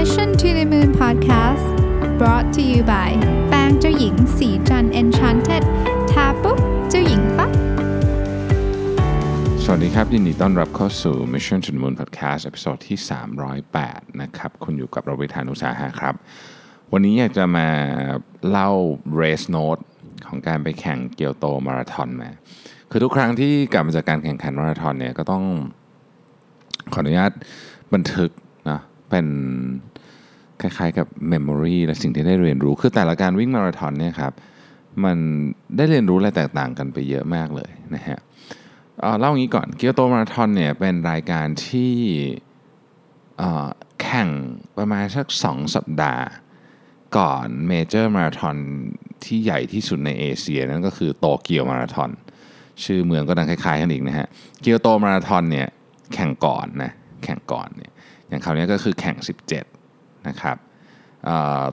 Mission to the Moon Podcast brought to you by แปรงเจ้าหญิงสีจัน Enchanted ทาปุ๊บเจ้าหญิงปั๊บสวัสดีครับ ยินดีต้อนรับเข้าสู่ Mission to the Moon Podcast ตอนที่ 308 นะครับ คุณอยู่กับเราวิธานุสาหะครับ วันนี้อยากจะมาเล่า race note ของการไปแข่งเกียวโตมาราธอนมา คือทุกครั้งที่กลับมาจากการแข่งขันมาราธอนเนี่ยก็ต้องขออนุญาตบันทึก เป็นคล้ายๆกับ memory และสิ่งที่ได้เรียนรู้ คือแต่ละการวิ่งมาราธอนเนี่ยครับมันได้เรียนรู้อะไรแตกต่างกันไปเยอะมากเลยนะฮะเอ่าอเล่างนี้ก่อนเกียวโตมาราธอนเนี่ยเป็นรายการที่แข่งประมาณสักสองสัปดาห์ ก่อนเมเจอร์มาราธอนที่ใหญ่ที่สุดในเอเชียนั่นก็คือโตเกียวมาราธอนชื่อเมืองก็ดังคล้ายๆกันอีกนะฮะเกียวโตมาราธอนเนี่ยแข่งก่อนนะแข่งก่อนเนี่ย อย่างคราวนี้ก็คือแข่ง 17 นะครับ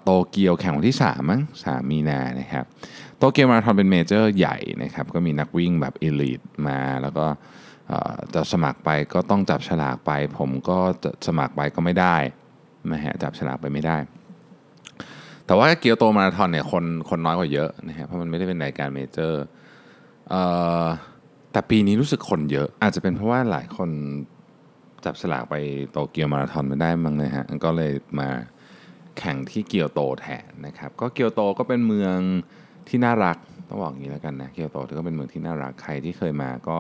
โตเกียวแข่งวันที่3มั้ง3มีนานะครับโตเกียวมาราธอนเป็นเมเจอร์ใหญ่นะครับก็มีนักวิ่งแบบเอลิทมา แล้วก็จะสมัครไปก็ต้องจับฉลากไป ผมก็จะสมัครไปก็ไม่ได้นะฮะจับฉลากไปไม่ได้ แต่ว่าเกียวโตมาราธอนเนี่ยคนคนน้อยกว่าเยอะนะฮะเพราะมันไม่ได้เป็นรายการเมเจอร์แต่ปีนี้รู้สึกคนเยอะ อาจจะเป็นเพราะว่าหลายคน จับฉลากไปโตเกียวมาราธอนไม่ได้มั้งนะฮะก็เลยมาแข่งที่เกียวโตแทนนะครับ ก็เกียวโตก็เป็นเมืองที่น่ารักต้องบอกอย่างนี้แล้วกันนะเกียวโตก็เป็นเมืองที่น่ารักใครที่เคยมาก็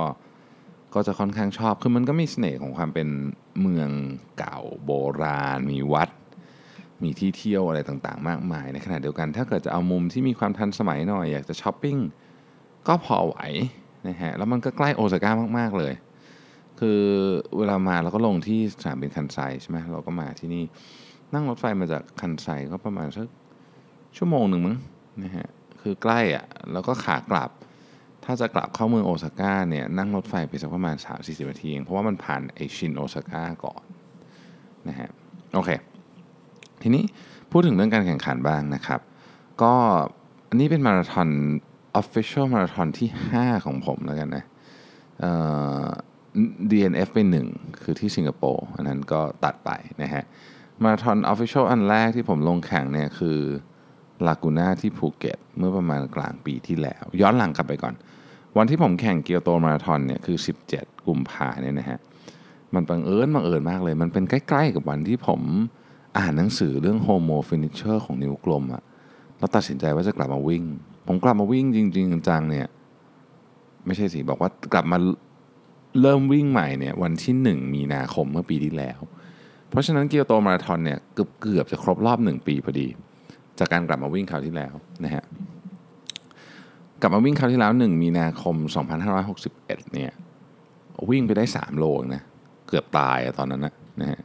ก็จะค่อนข้างชอบคือมันก็มีเสน่ห์ของความเป็นเมืองเก่าโบราณ มีวัด มีที่เที่ยวอะไรต่างๆ มากมายในขณะเดียวกัน ถ้าเกิดจะเอามุมที่มีความทันสมัยหน่อยอยากจะช้อปปิ้งก็พอไหวนะฮะแล้วมันก็ใกล้โอซาก้ามากๆเลย คือเวลามาเราก็ลงที่สนามบินคันไซใช่ไหมเราก็มาที่นี่นั่งรถไฟมาจากคันไซก็ประมาณสักชั่วโมงหนึ่งมั้งนะฮะคือใกล้อะ่ะแล้วก็ขากลับ ถ้าจะกลับเข้าเมืองโอซาก้าเนี่ยนั่งรถไฟไปสักประมาณ 3 4 0นาทีเองเพราะว่ามันผ่านไอชินโอซาก้าก่อนนะฮะโอเค ทีนี้พูดถึงเรื่องการแข่งขันบ้างนะครับ ก็อันนี้เป็นมาราธอน official มาราธอนที่ 5 ของผมแล้วกันนะเอ่อ DNF ไปหนึ่งคือที่สิงคโปร์อันนั้นก็ตัดไปนะฮะมาราธอน official อันแรกที่ผมลงแข่งเนี่ยคือลากูน่าที่ภูเก็ตเมื่อประมาณกลางปีที่แล้ว ย้อนหลังกลับไปก่อน วันที่ผมแข่งเกียวโตมาราธอนเนี่ยคือ 17 กุมภาเนี่ยนะฮะมันบังเอิญบังเอิญมากเลย มันเป็นใกล้ ๆ กับวันที่ผมอ่านหนังสือเรื่อง Homo Finisher ของนิ้วกลมอะแล้วตัดสินใจว่าจะกลับมาวิ่ง ผมกลับมาวิ่งจริง ๆ จังๆเนี่ยไม่ใช่สิ บอกว่ากลับมา เริ่มวิ่งใหม่เนี่ยวันที่ 1 มีนาคมเมื่อปีที่แล้ว เพราะฉะนั้นเกียวโตมาราธอนเนี่ยเกือบเกือบจะครบรอบ 1 ปีพอดี จากการกลับมาวิ่งคราวที่แล้วนะฮะกลับมาวิ่งคราวที่แล้ว 1 มีนาคม 2561เนี่ยวิ่งไปได้ 3 โลนะเกือบตายตอนนั้นนะนะฮะ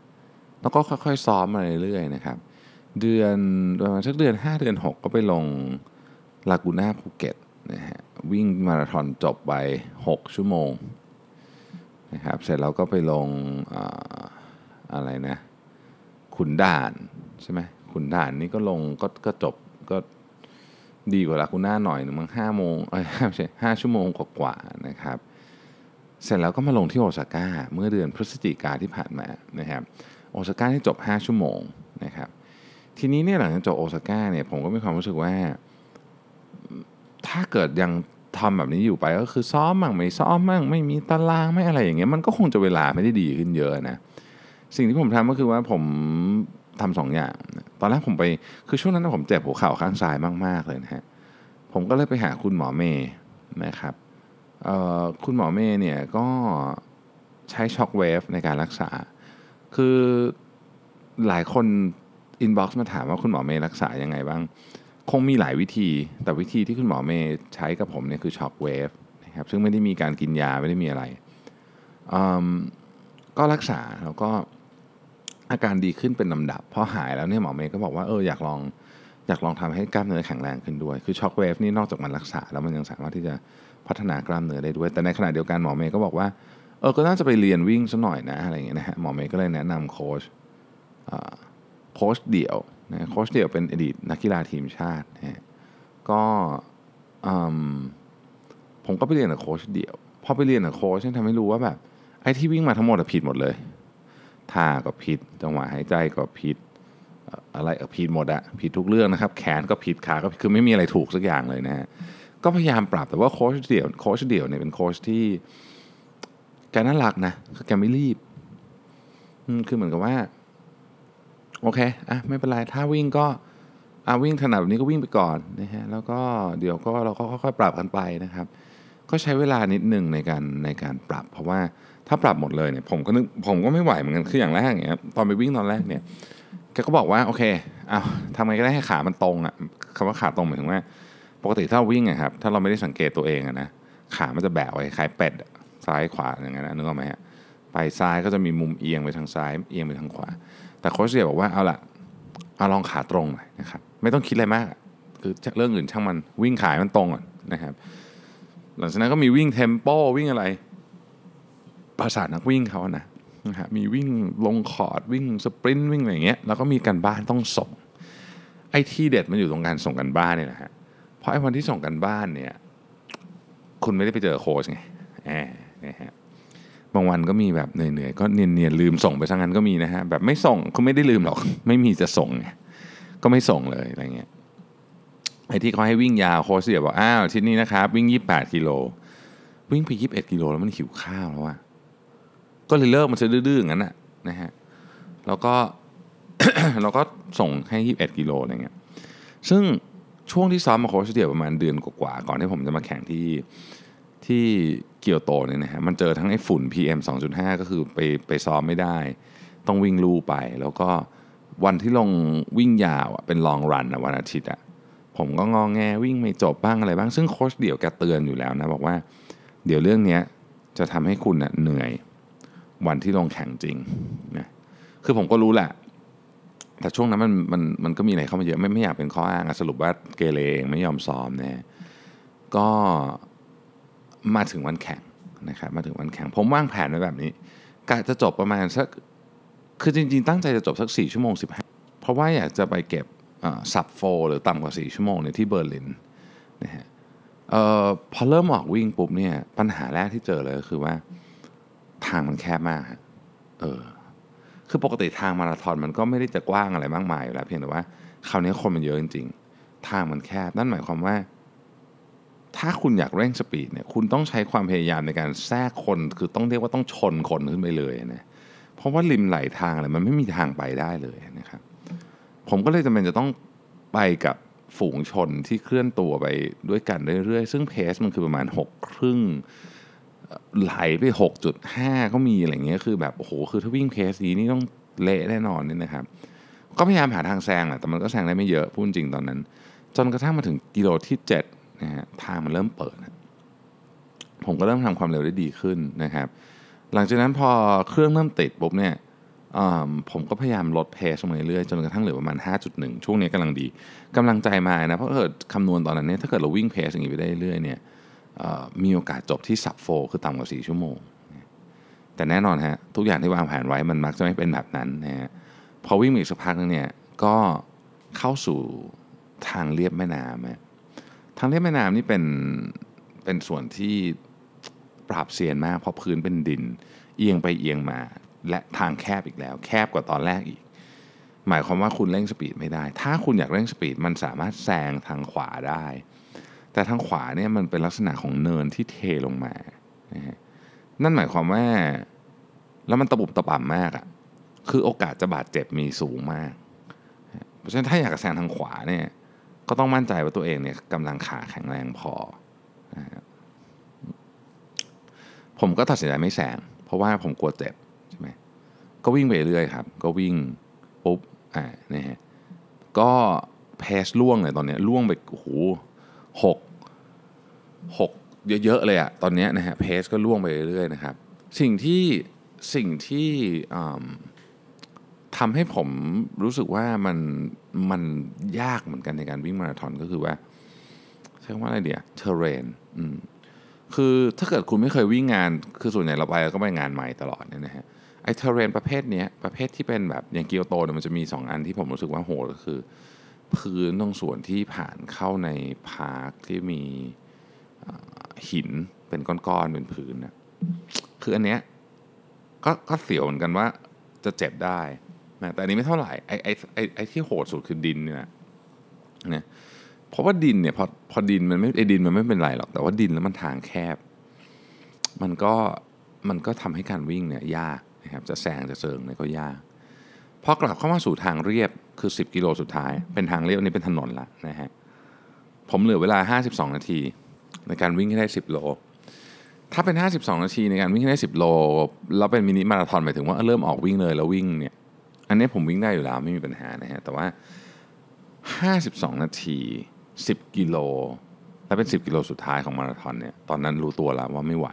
แล้วก็ค่อยๆซ้อมมาเรื่อยๆนะครับเดือนประมาณสักเดือน 5 เดือน 6 ก็ไปลงลากูน่าภูเก็ตนะฮะวิ่งมาราธอนจบไป 6 ชั่วโมง นะครับเสร็จแล้วก็ไปลงออะไรนะขุนด่านใช่ไหมขุนด่านนี่ก็ลงก็ก็จบก็ดีกว่าลากูน่าหน่อยหนึ่งมั้งห้าโมงเอ้ยไม่ใช่ห้าชั่วโมงกว่าๆนะครับ เสร็จแล้วก็มาลงที่โอซาก้าเมื่อเดือนพฤศจิกาที่ผ่านมานะครับโอซาก้าที่จบ 5 ชั่วโมงนะครับทีนี้เนี่ยหลังจากจบโอซาก้าเนี่ยผมก็มีความรู้สึกว่า ถ้าเกิดยัง ทำแบบนี้อยู่ไปก็คือซ้อมมั่งไม่ซ้อมมั่งไม่มีตารางไม่อะไรอย่างเงี้ยมันก็คงจะเวลาไม่ได้ดีขึ้นเยอะนะสิ่งที่ผมทำก็คือว่าผมทำสองอย่าง ตอนแรกผมไปคือช่วงนั้นผมเจ็บหัวเข่าข้างซ้ายมาก ๆ เลยนะฮะผมก็เลยไปหาคุณหมอเมย์นะครับคุณหมอเมย์เนี่ยก็ใช้ shock wave ในการรักษา คือหลายคน inbox มาถามว่าคุณหมอเมย์รักษายังไงบ้าง คงมีหลายวิธี แต่วิธีที่คุณหมอเมย์ใช้กับผมเนี่ยคือ shock wave นะครับซึ่งไม่ได้มีการกินยาไม่ได้มีอะไร ก็รักษาแล้วก็อาการดีขึ้นเป็นลำดับ พอหายแล้วเนี่ยหมอเมย์ก็บอกว่าเอออยากลองอยากลองทำให้กล้ามเนื้อแข็งแรงขึ้นด้วย คือ shock wave นี่นอกจากมันรักษา แล้วมันยังสามารถที่จะพัฒนากล้ามเนื้อได้ด้วย แต่ในขณะเดียวกันหมอเมย์ก็บอกว่าเออก็น่าจะไปเรียนวิ่งสักหน่อยนะอะไรอย่างเงี้ยนะฮะหมอเมย์ก็เลยแนะนำโค้ชโค้ชเดี่ยว นะโค้ชเดี่ยวเป็นอดีตนักกีฬาทีมชาตินะก็ผมก็ไปเรียนกับโค้ชเดี่ยว พอไปเรียนกับโค้ชเนี่ยทำให้รู้ว่าแบบไอ้ที่วิ่งมาทั้งหมดผิดหมดเลยท่าก็ผิด จังหวะหายใจก็ผิดอะไรผิดหมดอะผิดทุกเรื่องนะครับ แขนก็ผิดขาก็ผิดคือไม่มีอะไรถูกสักอย่างเลยนะฮะก็พยายามปรับแต่ว่าโค้ชเดี่ยวโค้ชเดี่ยวเนี่ยเป็นโค้ชที่แกน่ารักนะคือแกไม่รีบคือเหมือนกับว่า โอเคอะไม่เป็นไรถ้าวิ่งก็อะวิ่งถนัดแบบนี้ก็วิ่งไปก่อนนะฮะแล้วก็เดี๋ยวก็เราก็ค่อยๆปรับกันไปนะครับ ก็ใช้เวลานิดหนึ่งในการในการปรับ เพราะว่าถ้าปรับหมดเลยเนี่ยผมก็นึกผมก็ไม่ไหวเหมือนกันคืออย่างแรกอย่างเงี้ยตอนไปวิ่งตอนแรกเนี่ยแกก็บอกว่าโอเคเอาทำไงก็ได้ให้ขามันตรงอะคำว่าขาตรงหมายถึงว่า ปกติถ้าวิ่งอะครับถ้าเราไม่ได้สังเกตตัวเองอะนะขามันจะแบะไว้คล้ายเป็ดซ้ายขวาอย่างเงี้ยนะนึกออกไหมฮะ ไปซ้ายก็จะมีมุมเอียงไปทางซ้ายเอียงไปทางขวา แต่โค้ชเดี่ยวบอกว่าเอาละเอาลองขาตรงหน่อยนะครับไม่ต้องคิดอะไรมาก คือเรื่องอื่นช่างมันวิ่งขาให้มันตรงก่อนนะครับ หลังจากนั้นก็มีวิ่ง tempo วิ่งอะไรภาษานักวิ่งเขานะนะฮะมีวิ่งลงคอร์ดวิ่ง sprint วิ่งอะไรอย่างเงี้ยแล้วก็มีการบ้านต้องส่งไอ้ที่เด็ดมันอยู่ตรงการส่งการบ้านเนี่ยแหละฮะเพราะไอ้วันที่ส่งการบ้านเนี่ยคุณไม่ได้ไปเจอโค้ชไงแหมนะฮะ บางวันก็มีแบบเหนื่อยๆก็เนียนๆลืมส่งไปซะงั้นก็มีนะฮะแบบไม่ส่งคือไม่ได้ลืมหรอก ไม่มีจะส่ง ก็ไม่ส่งเลยอะไรเงี้ยไอ้ที่เขาให้วิ่งยาวโค้ชเสียบอกอ้าวที่นี่นะครับ วิ่ง 28กิโลวิ่งไป 21กิโลแล้วมันหิวข้าวแล้วอะก็เลยเลิกมันจะดื้อๆงนั้นอะนะฮะแล้วก็เราก็ส่งให้ 21กิโลอะไรเงี้ยซึ่งช่วงที่ซ้อมมาโค้ชเดียวประมาณเดือนกว่าๆก่อนที่ผมจะมาแข่งที่ ที่เกียวโตเนี่ยนะฮะมันเจอทั้งไอ้ฝุ่น PM 2.5 ก็คือไปไปซ้อมไม่ได้ ต้องวิ่งลู่ไป แล้วก็วันที่ลงวิ่งยาวอะเป็นลองรันวันอาทิตย์อะผมก็งองแงวิ่งไม่จบบ้างอะไรบ้าง ซึ่งโค้ชเดี่ยวแกเตือนอยู่แล้วนะ บอกว่าเดี๋ยวเรื่องนี้จะทำให้คุณนะเหนื่อยวันที่ลงแข่งจริงนะคือผมก็รู้แหละ แต่ช่วงนั้นมันมันมันก็มีอะไรเข้ามาเยอะไม่ไม่อยากเป็นข้ออ้างสรุปว่าเกเรเองไม่ยอมซ้อมนะก็ มาถึงวันแข่งนะครับมาถึงวันแข่งผมวางแผนไว้แบบนี้กะจะจบประมาณสักคือจริงๆ ตั้งใจจะจบสัก 4 ชั่วโมง 15 เพราะว่าอยากจะไปเก็บสับโฟหรือต่ำกว่า 4 ชั่วโมงในที่เบอร์ลินนะฮะพอเริ่มออกวิ่งปุ๊บเนี่ยปัญหาแรกที่เจอเลยก็คือว่าทางมันแคบมากเออคือปกติทางมาราธอนมันก็ไม่ได้จะกว้างอะไรมากมายอยู่แล้วเพียงแต่ว่าคราวนี้คนมันเยอะจริงๆ ทางมันแคบนั่นหมายความว่า ถ้าคุณอยากเร่งสปีดเนี่ยคุณต้องใช้ความพยายามในการแทรกคนคือต้องเรียกว่าต้องชนคนขึ้นไปเลยนะเพราะว่าริมไหลทางอะไรมันไม่มีทางไปได้เลยนะครับ ผมก็เลยจำเป็นจะต้องไปกับฝูงชนที่เคลื่อนตัวไปด้วยกันเรื่อยๆ ซึ่งเพสมันคือประมาณ6ครึ่งไหลไป 6.5 ก็มีอะไรเงี้ยคือแบบโอ้โหคือถ้าวิ่งเพสนี้นี่ต้องเละแน่นอนนี่นะครับ ก็พยายามหาทางแซงแหละแต่มันก็แซงได้ไม่เยอะพูดจริงตอนนั้น จนกระทั่งมาถึงกิโลที่ 7 นะฮะทางมันเริ่มเปิด ผมก็เริ่มทำความเร็วได้ดีขึ้นนะครับ หลังจากนั้นพอเครื่องเริ่มติดปุ๊บเนี่ยผมก็พยายามลดเพสลงมาเรื่อยๆจนกระทั่งเหลือประมาณ 5.1 ช่วงนี้กำลังดีกำลังใจมานะ เพราะเกิดคำนวณตอนนั้นเนี่ยถ้าเกิดเราวิ่งเพสอย่างนี้ไปได้เรื่อยเนี่ยมีโอกาสจบที่สับโฟคือต่ำกว่า 4 ชั่วโมง แต่แน่นอนฮะทุกอย่างที่วางแผนไว้มันมักจะไม่เป็นแบบนั้นนะฮะพอวิ่งอีกสักพักนึงเนี่ยก็เข้าสู่ทางเลียบแม่น้ำ ทางเลียบแม่น้ำนี่เป็นเป็นส่วนที่ปราบเซียนมากเพราะพื้นเป็นดิน เอียงไปเอียงมา และทางแคบอีกแล้ว แคบกว่าตอนแรกอีก หมายความว่าคุณเร่ง speed ไม่ได้ ถ้าคุณอยากเร่ง speed มันสามารถแซงทางขวาได้ แต่ทางขวาเนี่ยมันเป็นลักษณะของเนินที่เทลงมานะฮะนั่นหมายความว่าแล้วมันตะบุบตะป่ำมากอะ่ะคือโอกาสจะบาดเจ็บมีสูงมาก เพราะฉะนั้นถ้าอยากจะแซงทางขวาเนี่ย ก็ต้องมั่นใจว่าตัวเองเนี่ยกำลังขาแข็งแรงพอ ผมก็ตัดสินใจไม่แซงเพราะว่าผมกลัวเจ็บใช่ไหมก็วิ่งไปเรื่อยครับ ก็วิ่งปุ๊บอ่านะฮะก็เพสล่วงเลยตอนนี้ล่วงไปโอ้โหหกหกเยอะๆเลยอะตอนนี้นะฮะเพสก็ล่วงไปเรื่อยๆนะครับ สิ่งที่สิ่งที่ ทำให้ผมรู้สึกว่ามันมันยากเหมือนกันในการวิ่งมาราธอนก็คือว่าใช้คำว่าอะไรเดียเทเรนอืมคือถ้าเกิดคุณไม่เคยวิ่งงาน คือส่วนใหญ่เราไปก็ไปงานใหม่ตลอดเนี่ยนะฮะไอ้เทเรนประเภทเนี้ยประเภทที่เป็นแบบอย่างเกียวโตเนี่ยมันจะมี 2 อันที่ผมรู้สึกว่าโหดก็คือ พื้นตรงส่วนที่ผ่านเข้าใน park ที่มีหินเป็นก้อนๆเป็นพื้นนะคืออันเนี้ยก็ก็เสียวเหมือนกันว่าจะเจ็บได้ นะแต่อันนี้ไม่เท่าไหร่ไอ้ไอ้ไอ้ไอ้ที่โหดสุดคือดินเนี่ยนะเพราะว่าดินเนี่ยพอพอดินมันไม่ไอ้ดินมันไม่เป็นไรหรอก แต่ว่าดินแล้วมันทางแคบ มันก็มันก็ทำให้การวิ่งเนี่ยยากนะครับจะแซงจะเซิงเนี่ยก็ยากพอกลับเข้ามาสู่ทางเรียบคือ 10 กิโลสุดท้าย เป็นทางเรียบนี่เป็นถนนละนะฮะผมเหลือเวลา 52 นาที ในการวิ่งให้ได้ 10 โล ถ้าเป็น 52 นาทีในการวิ่งให้ได้ 10 โล แล้วเป็นมินิมาราธอนหมายถึงว่าเริ่มออกวิ่งเลยแล้ววิ่งเนี่ย อันนี้ผมวิ่งได้อยู่แล้วไม่มีปัญหานะฮะแต่ว่า 52 นาที 10 กิโลและเป็น 10 กิโลสุดท้ายของมาราธอนเนี่ยตอนนั้นรู้ตัวแล้วว่าไม่ไหว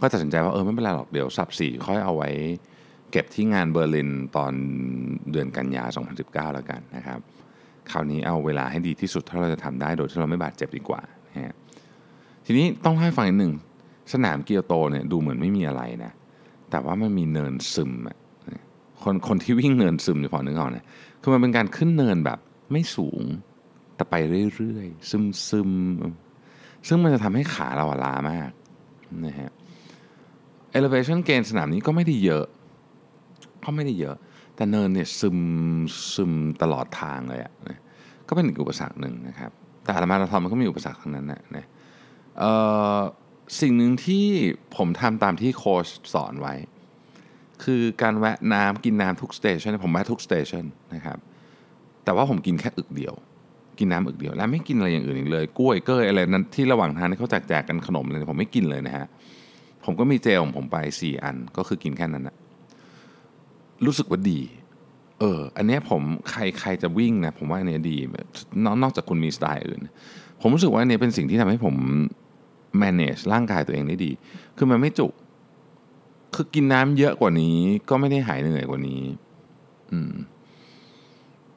ก็ตัดสินใจว่าเออไม่เป็นไรหรอกเดี๋ยวสับสี่ค่อยเอาไว้เก็บที่งานเบอร์ลินตอนเดือนกันยา 2019 แล้วกันนะครับ คราวนี้เอาเวลาให้ดีที่สุดเท่าเราจะทำได้โดยที่เราไม่บาดเจ็บดีกว่านะฮะทีนี้ต้องให้ฟังอีกหนึ่งสนามเกียวโตเนี่ยดูเหมือนไม่มีอะไรนะ แต่ว่ามันมีเนินซึมอะ คนคนที่วิ่งเนินซึมเนี่พอนึกออกนะคือมันเป็นการขึ้นเนินแบบไม่สูง แต่ไปเรื่อยๆ ซึมซึมซึ่งมันจะทำให้ขาเราล้ามากนะฮะ elevation gain สนามนี้ก็ไม่ได้เยอะ ก็ไม่ได้เยอะ แต่เนินเนี่ยซึมซึมตลอดทางเลยอะนะก็เป็นอีกอุปสรรคหนึ่งนะครับ แต่มาราธอนมันก็มีอุปสรรคทั้งนั้นนะนะเอ่อสิ่งหนึ่งที่ผมทำตามที่โค้ชสอนไว้ คือการแวะน้ำกินน้ำทุก station ผมแวะทุก station นะครับแต่ว่าผมกินแค่อึกเดียว กินน้ำอึกเดียว แล้วไม่กินอะไรอย่างอื่นอีกเลย กล้วยเกล้ยอะไรนั้นที่ระหว่างทางที่เขาแจกแจกกันขนมเลยผมไม่กินเลยนะฮะผมก็มีเจลของผมไป 4 อันก็คือกินแค่นั้นนะรู้สึกว่าดีเอออันนี้ผมใครใครจะวิ่งนะผมว่าอันนี้ดีนอกนอกจากคุณมีสไตล์อื่น ผมรู้สึกว่าอันนี้เป็นสิ่งที่ทำให้ผม manage ร่างกายตัวเองได้ดี คือมันไม่จุก คือกินน้ำเยอะกว่านี้ ก็ไม่ได้หายเหนื่อยกว่านี้ อืม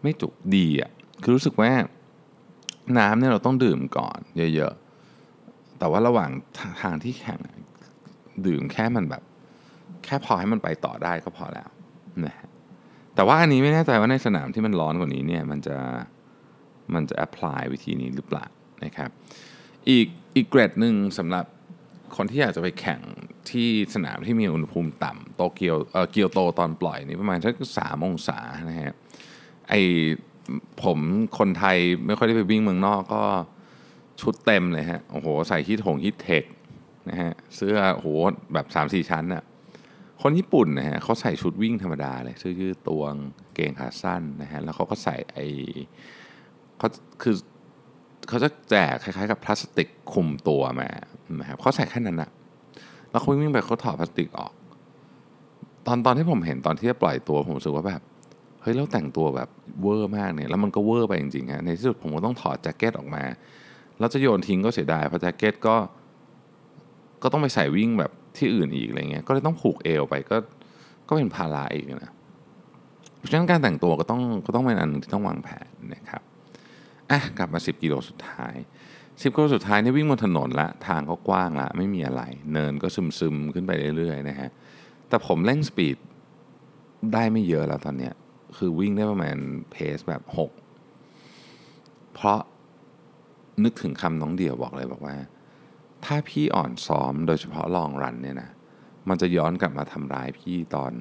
ไม่จุกดีอะ คือรู้สึกว่า น้ำเนี่ยเราต้องดื่มก่อน เยอะๆ แต่ว่าระหว่างทางที่แข่งดื่มแค่มันแบบ แค่พอให้มันไปต่อได้ก็พอแล้วนะฮะแต่ว่าอันนี้ไม่แน่ใจว่าในสนามที่มันร้อนกว่านี้เนี่ย มันจะมันจะ apply วิธีนี้หรือเปล่านะครับ อีกอีกเกรดหนึ่งสำหรับคนที่อยากจะไปแข่ง ที่สนามที่มีอุณหภูมิต่ำโตเกียวเออเกียวโตตอนปล่อยนี่ประมาณสักสามองศานะฮะไอผมคนไทยไม่ค่อยได้ไปวิ่งเมืองนอกก็ชุดเต็มเลยฮะโอ้โหใส่ฮิตหงฮิตเทคนะฮะเสื้อโอ้โหแบบ3ามสี่ชั้นอะคนญี่ปุ่นนะฮะเขาใส่ชุดวิ่งธรรมดาเลยเสื้อยืดตวงเกงขาสั้นนะฮะแล้วเขาก็ใส่ไอเขาคือเขาจะแจกคล้ายๆกับพลาสติกคลุมตัวมานะครับเขาใส่แค่นั้นนะ แล้วเขาวิ่งไปเขาถอดพลาสติกออก ตอนตอนที่ผมเห็นตอนที่จะปล่อยตัวผมรู้สึกว่าแบบเฮ้ยเราแต่งตัวแบบเวอร์มากเนี่ยแล้วมันก็เวอร์ไปจริงๆฮะในที่สุดผมก็ต้องถอดแจ็คเก็ตออกมา แล้วจะโยนทิ้งก็เสียดายเพราะแจ็คเก็ตก็ก็ต้องไปใส่วิ่งแบบที่อื่นอีกอะไรเงี้ยก็เลยต้องผูกเอวไปก็ก็เป็นภาระอีกนะเพราะฉะนั้นการแต่งตัวก็ต้องก็ต้องเป็นอันหนึงที่ต้องวางแผนนะครับอะกลับมา 10 กิโลสุดท้าย 10กิโลสุดท้ายนี่วิ่งบนถนนละทางก็กว้างละไม่มีอะไร เนินก็ซึมๆ ขึ้นไปเรื่อยๆนะฮะแต่ผมเร่งสปีดได้ไม่เยอะแล้วตอนเนี้ยคือวิ่งได้ประมาณเพสแบบ 6 เพราะนึกถึงคำน้องเดี่ยวบอกเลยบอกว่า ถ้าพี่อ่อนซ้อมโดยเฉพาะลองรันเนี่ยนะมันจะย้อนกลับมาทำร้ายพี่ตอน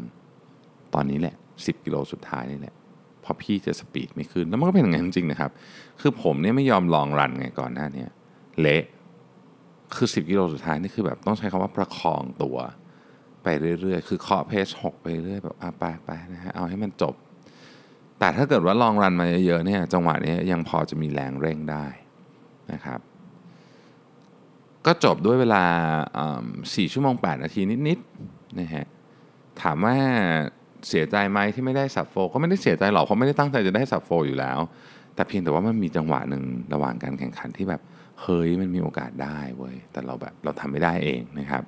ตอนนี้แหละ 10 กิโลสุดท้ายนี่แหละ ราะพี่จะสปีดไม่ขึ้น แล้วมันก็เป็นอย่างนั้นจริงๆนะครับ คือผมเนี่ยไม่ยอมลองรันไงก่อนหน้านี่ยเละคือ 10 กิโลสุดท้ายนี่คือแบบต้องใช้คำว่าประคองตัวไปเรื่อยๆ คือเคาะเพสหกไปเรื่อยแบบอะไปไปนะฮะเอาให้มันจบ แต่ถ้าเกิดว่าลองรันมาเยอะๆเนี่ยจังหวะนี้ยังพอจะมีแรงเร่งได้นะครับ ก็จบด้วยเวลาสี่ชั่วโมง 8 นาทีนิดๆนะฮะถามว่า เสียใจไหมที่ไม่ได้สับโฟก็ไม่ได้เสียใจหรอกเพราะไม่ได้ตั้งใจจะได้สับโฟอยู่แล้ว แต่เพียงแต่ว่ามันมีจังหวะหนึ่งระหว่างการแข่งขันที่แบบเฮ้ยมันมีโอกาสได้เว้ยแต่เราแบบเราทำไม่ได้เองนะครับ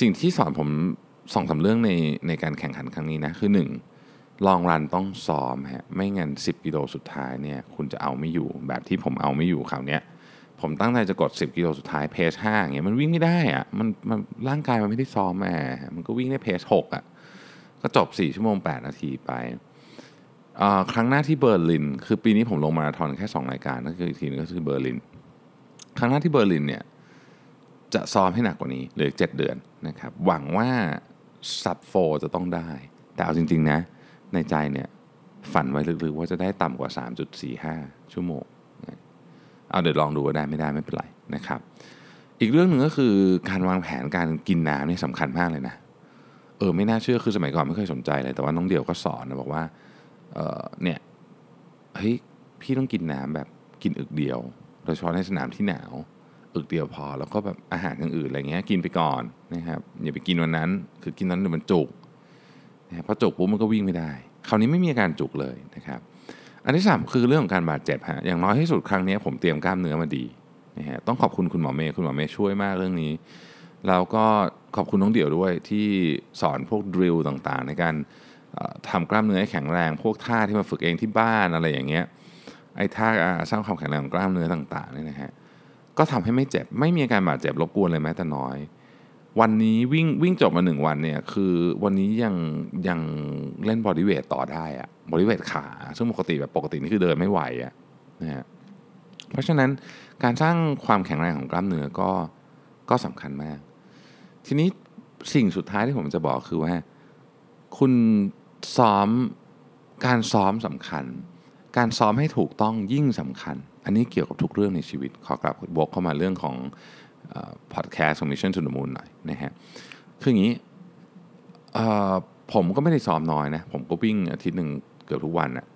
สิ่งที่สอนผมสองสาเรื่องในในการแข่งขันครั้งนี้นะคือหนึ่งลองรันต้องซ้อมฮะไม่งั้น 10 กิโลสุดท้ายเนี่ยคุณจะเอาไม่อยู่แบบที่ผมเอาไม่อยู่คราวเนี้ยผมตั้งใจจะกด 10 กิโลสุดท้าย pace ห้าอย่างเงี้ยมันวิ่งไม่ได้อะมันมันร่างกายมันไม่ได้ซ้อมมามันก็วิ่งได้ pace หกอะ ก็จบ 4 ชั่วโมง 8 นาทีไป ครั้งหน้าที่เบอร์ลิน คือปีนี้ผมลงมาราธอนแค่ 2 รายการก็คืออีกทีนึงก็คือเบอร์ลิน ครั้งหน้าที่เบอร์ลินเนี่ยจะซ้อมให้หนักกว่านี้เหลือเจ็ดเดือนนะครับหวังว่า sub four จะต้องได้ แต่เอาจริง ๆ นะ ในใจเนี่ยฝันไว้ลึกๆว่าจะได้ต่ำกว่า 3.45 ชั่วโมง เอาเดี๋ยวลองดูว่าได้ไม่ได้ไม่เป็นไรนะครับ อีกเรื่องหนึ่งก็คือการวางแผนการกินน้ำนี่สำคัญมากเลยนะ เออไม่น่าเชื่อคือสมัยก่อนไม่เคยสนใจเลยแต่ว่าน้องเดี่ยวก็สอนนะบอกว่าเออเนี่ยเฮ้ยพี่ต้องกินน้ำแบบกินอึกเดียวโดยเฉพาะในสนามที่หนาวอึกเดียวพอ แล้วก็แบบอาหารอย่างอื่นอะไรเงี้ยกินไปก่อนนะครับอย่าไปกินวันนั้น คือกินนั้นเดี๋ยวมันจุกนะพอจุกปุ๊บมันก็วิ่งไม่ได้ คราวนี้ไม่มีอาการจุกเลยนะครับอันที่สามคือเรื่องของการบาดเจ็บฮะอย่างน้อยที่สุดครั้งนี้ผมเตรียมกล้ามเนื้อมาดีนะฮะต้องขอบคุณคุณหมอเมย์คุณหมอเมย์ช่วยมากเรื่องนี้ แล้วก็ขอบคุณน้องเดี่ยวด้วยที่สอนพวกดริลต่างๆ ในการทำกล้ามเนื้อให้แข็งแรง พวกท่าที่มาฝึกเองที่บ้านอะไรอย่างเงี้ยไอ้ท่าสร้างความแข็งแรงของกล้ามเนื้อต่างๆเนี่ยนะฮะก็ทำให้ไม่เจ็บไม่มีอาการบาดเจ็บรบกวนเลยแม้แต่น้อย วันนี้วิ่งวิ่งจบมาหนึ่งวันเนี่ยคือวันนี้ยังยังเล่น bodyweight ต่อได้อะ bodyweight ขา ซึ่งปกติแบบปกตินี่คือเดินไม่ไหวอะนะฮะเพราะฉะนั้นการสร้างความแข็งแรงของกล้ามเนื้อก็ก็สำคัญมาก ทีนี้สิ่งสุดท้ายที่ผมจะบอกคือว่า คุณซ้อมการซ้อมสำคัญ การซ้อมให้ถูกต้องยิ่งสำคัญ อันนี้เกี่ยวกับทุกเรื่องในชีวิต ขอกลับวกเข้ามาเรื่องของพอดแคสต์ของ Mission to the Moon หน่อยนะฮะคืออย่างนี้ผมก็ไม่ได้ซ้อมน้อยนะ ผมก็วิ่งอาทิตย์หนึ่งเกือบทุกวันนะ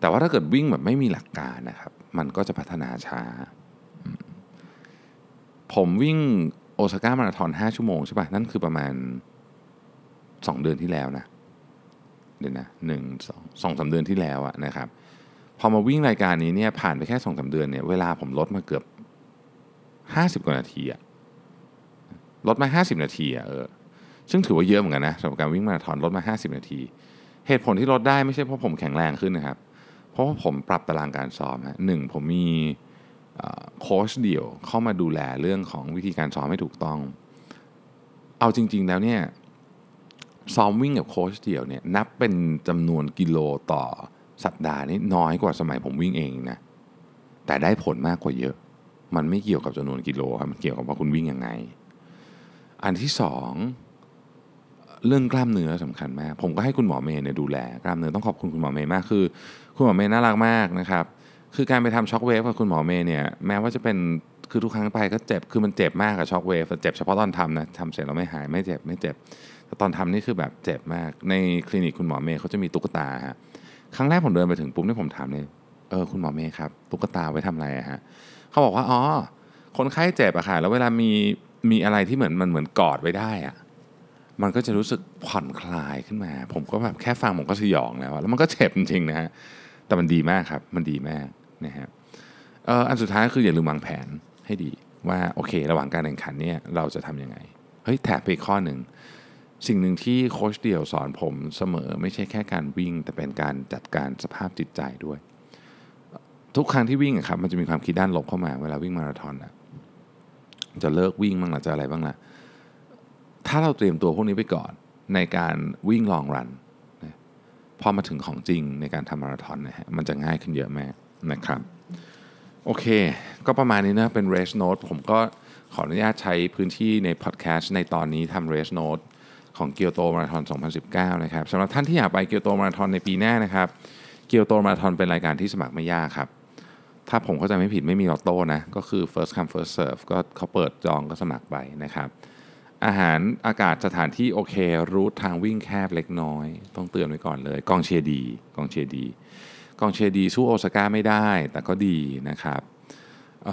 แต่ว่าถ้าเกิดวิ่งแบบไม่มีหลักการนะครับ มันก็จะพัฒนาช้า ผมวิ่ง โอซาก้ามาราธอน5ชั่วโมงใช่ปะ่ะ นั่นคือประมาณ 2 เดือนที่แล้วนะ เดี๋ยวนะหนึ่งสองสองสาเดือนที่แล้วอะนะครับ พอมาวิ่งรายการนี้เนี่ยผ่านไปแค่สองสาเดือนเนี่ยเวลาผมลดมาเกือบห้าสิบกว่านาทีอะลดมาห้าสิบนาทีอะเออซึ่งถือว่าเยอะเหมือนกันนะสำหรับการวิ่งมาราธอนลดมาห้าสิบนาที เหตุผลที่ลดได้ไม่ใช่เพราะผมแข็งแรงขึ้นนะครับ เพราะว่าผมปรับตารางการซ้อมฮะหนึ่งผมมี โค้ชเดี่ยวเข้ามาดูแลเรื่องของวิธีการซ้อมให้ถูกต้อง เอาจริง ๆ แล้วเนี่ยซ้อมวิ่งกับโค้ชเดี่ยวเนี่ยนับเป็นจำนวนกิโลต่อสัปดาห์นี้น้อยกว่าสมัยผมวิ่งเองนะแต่ได้ผลมากกว่าเยอะ มันไม่เกี่ยวกับจำนวนกิโลครับมันเกี่ยวกับว่าคุณวิ่งยังไง อันที่สองเรื่องกล้ามเนื้อสำคัญมาก ผมก็ให้คุณหมอเมย์เนี่ยดูแลกล้ามเนื้อต้องขอบคุณคุณหมอเมย์มากคือ คุณหมอเมย์น่ารักมากนะครับ คือการไปทำ shock wave กับคุณหมอเมย์เนี่ยแม้ว่าจะเป็นคือทุกครั้งไปก็เจ็บคือมันเจ็บมากกับ shock wave เจ็บเฉพาะตอนทำนะทำเสร็จแล้วไม่หายไม่เจ็บไม่เจ็บแต่ตอนทำนี่คือแบบเจ็บมาก ในคลินิกคุณหมอเมย์เขาจะมีตุ๊กตาฮะครั้งแรกผมเดินไปถึงปุ๊บนี่ผมถามเลยเออคุณหมอเมย์ครับตุ๊กตาไว้ทำอะไรฮะเขาบอกว่าอ๋อคนไข้เจ็บอะค่ะแล้วเวลามีมีอะไรที่เหมือนมันเหมือนกอดไว้ได้อะมันก็จะรู้สึกผ่อนคลายขึ้นมา ผมก็แบบแค่ฟังผมก็สยองแล้วแล้วมันก็เจ็บจริงๆนะฮะแต่มันดีมากครับ มันดีมาก นะฮะอันสุดท้ายคืออย่าลืมวางแผนให้ดีว่าโอเค ระหว่างการแข่งขันเนี่ยเราจะทํำยังไงเฮ้ยแถมไปข้อหนึ่งสิ่งหนึ่งที่โค้ชเดี่ยวสอนผมเสมอไม่ใช่แค่การวิ่ง แต่เป็นการจัดการสภาพจิตใจด้วย ทุกครั้งที่วิ่งครับมันจะมีความคิดด้านลบเข้ามาเวลาวิ่งมาราธอนอะจะเลิกวิ่งบ้างหรือจะอะไรบ้างล่ะถ้าเราเตรียมตัวพวกนี้ไปก่อนในการวิ่งลองรันพอมาถึงของจริงในการทำมาราธอนนะฮะมันจะง่ายขึ้นเยอะมาก นะครับโอเค ก็ประมาณนี้นะเป็น race note ผมก็ขออนุญาตใช้พื้นที่ในพอดแคสต์ในตอนนี้ทำ race note ของเกียวโตมาราธอน 2019 นะครับสำหรับท่านที่อยากไปเกียวโตมาราธอนในปีหน้านะครับเกียวโตมาราธอนเป็นรายการที่สมัครไม่ยากครับ ถ้าผมเข้าใจไม่ผิดไม่มีลอตโต้นะ ก็คือ first come first serve ก็เขาเปิดจองก็สมัครไปนะครับ อาหารอากาศสถานที่โอเครูททางวิ่งแคบเล็กน้อย ต้องเตือนไว้ก่อนเลย กองเชียร์ดีกองเชียร์ดี กองเชียร์ดีสู้โอซาก้าไม่ได้ แต่ก็ดีนะครับเ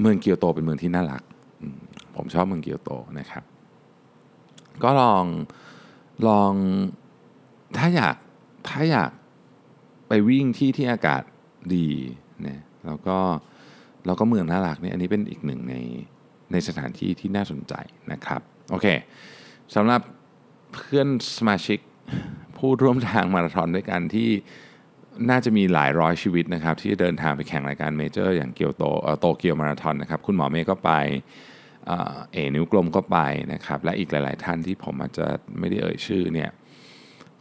เมืองเกียวโตเป็นเมืองที่น่ารัก ผมชอบเมืองเกียวโตนะครับ ก็ลองลองถ้าอยากถ้าอยากไปวิ่งที่ที่อากาศดีเนี่ยแล้วก็แล้วก็เมืองน่ารักเนี่ยอันนี้เป็นอีกหนึ่งในในสถานที่ที่น่าสนใจนะครับโอเคสำหรับเพื่อนสมาชิกผู้ร่วมทางมาราธอนด้วยกันที่ น่าจะมีหลายร้อยชีวิตนะครับที่เดินทางไปแข่งรายการ major อย่างเกียวโตโตเกียวมาราธอนนะครับคุณหมอเมย์ก็ไปเอนิ้วกลมก็ไปนะครับและอีกหลาย ๆ ท่านที่ผมอาจจะไม่ได้เอ่ยชื่อเนี่ย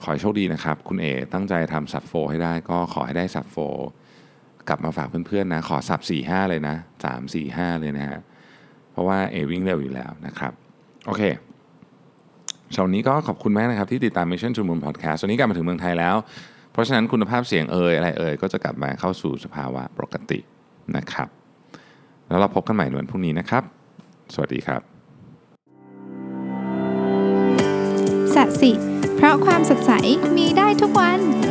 ขอโชคดีนะครับ คุณเอตั้งใจทำ sub four ให้ได้ก็ขอให้ได้ sub four กลับมาฝากเพื่อน ๆ นะ ขอ sub 4 5 เลยนะ 3 4 5 เลยนะฮะเพราะว่าเอวิ่งเร็วอยู่แล้วนะครับ โอเคสำหรับวันนี้ก็ขอบคุณมากนะครับ ที่ติดตาม Mission to Moon Podcast วันนี้กลับมาถึงเมืองไทยแล้ว ราะฉะนั้นคุณภาพเสียงเอ่ยอะไรเอ่ยก็จะกลับมาเข้าสู่สภาวะปกตินะครับ แล้วเราพบกันใหม่ในวันพรุ่งนี้นะครับ สวัสดีครับสัสิ เพราะความสดใสมีได้ทุกวัน